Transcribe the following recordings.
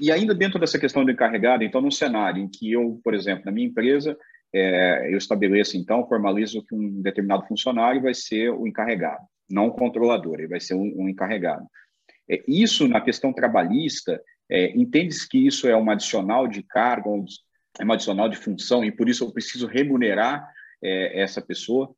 e ainda dentro dessa questão do encarregado, então, num cenário em que eu, por exemplo, na minha empresa, é, eu estabeleço, então, formalizo que um determinado funcionário vai ser o encarregado, não o controlador, ele vai ser um, um encarregado. É, isso, na questão trabalhista, é, entende-se que isso é um adicional de cargo, é um adicional de função, e por isso eu preciso remunerar é, essa pessoa?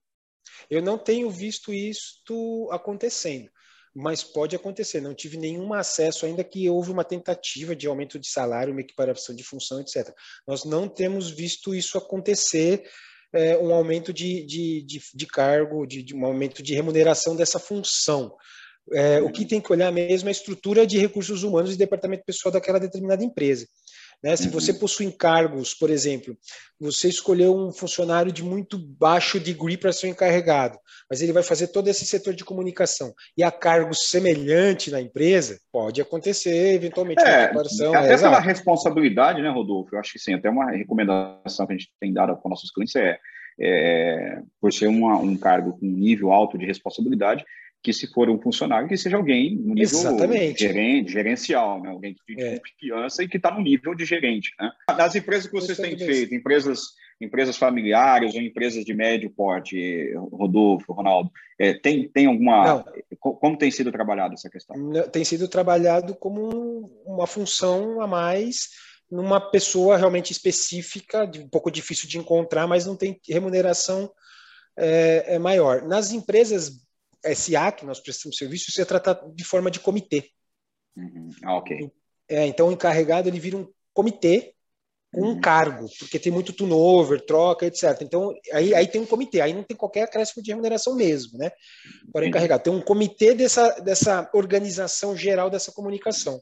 Eu não tenho visto isso acontecendo mas pode acontecer. Não tive nenhum acesso, ainda que houve uma tentativa de aumento de salário, uma equiparação de função, etc. Nós não temos visto isso acontecer, é, um aumento de, de, de, de cargo, de, de, um aumento de remuneração dessa função. É, o que tem que olhar mesmo é a estrutura de recursos humanos e departamento pessoal daquela determinada empresa. Né? Se você uhum. possui encargos, por exemplo, você escolheu um funcionário de muito baixo degree para ser encarregado, mas ele vai fazer todo esse setor de comunicação e a cargo semelhante na empresa, pode acontecer eventualmente é, uma comparação. Até é, pela responsabilidade, né, Rodolfo? Eu acho que sim, até uma recomendação que a gente tem dado para nossos clientes é, é por ser uma, um cargo com nível alto de responsabilidade, que se for um funcionário, que seja alguém no nível gerente, gerencial, né? alguém de é. confiança e que está no nível de gerente. Né? Nas empresas que vocês têm feito, empresas, empresas familiares ou empresas de médio porte, Rodolfo, Ronaldo, é, tem, tem alguma... Não. Como tem sido trabalhado essa questão? Tem sido trabalhado como uma função a mais numa pessoa realmente específica, um pouco difícil de encontrar, mas não tem remuneração é, é maior. Nas empresas SA, que nós prestamos serviço, isso é tratado de forma de comitê. Uhum. Ah, ok. É, então, o encarregado ele vira um comitê com uhum. um cargo, porque tem muito turnover, troca, etc. Então, aí, aí tem um comitê, aí não tem qualquer acréscimo de remuneração mesmo, né? Para o encarregado. Tem um comitê dessa, dessa organização geral dessa comunicação.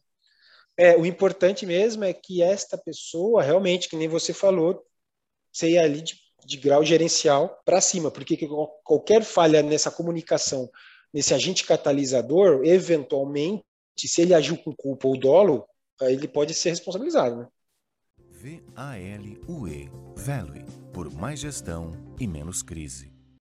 É, o importante mesmo é que esta pessoa, realmente, que nem você falou, seja ali de de grau gerencial para cima, porque qualquer falha nessa comunicação, nesse agente catalisador, eventualmente, se ele agiu com culpa ou dolo, ele pode ser responsabilizado. Né? V-A-L-U-E, Value, por mais gestão e menos crise.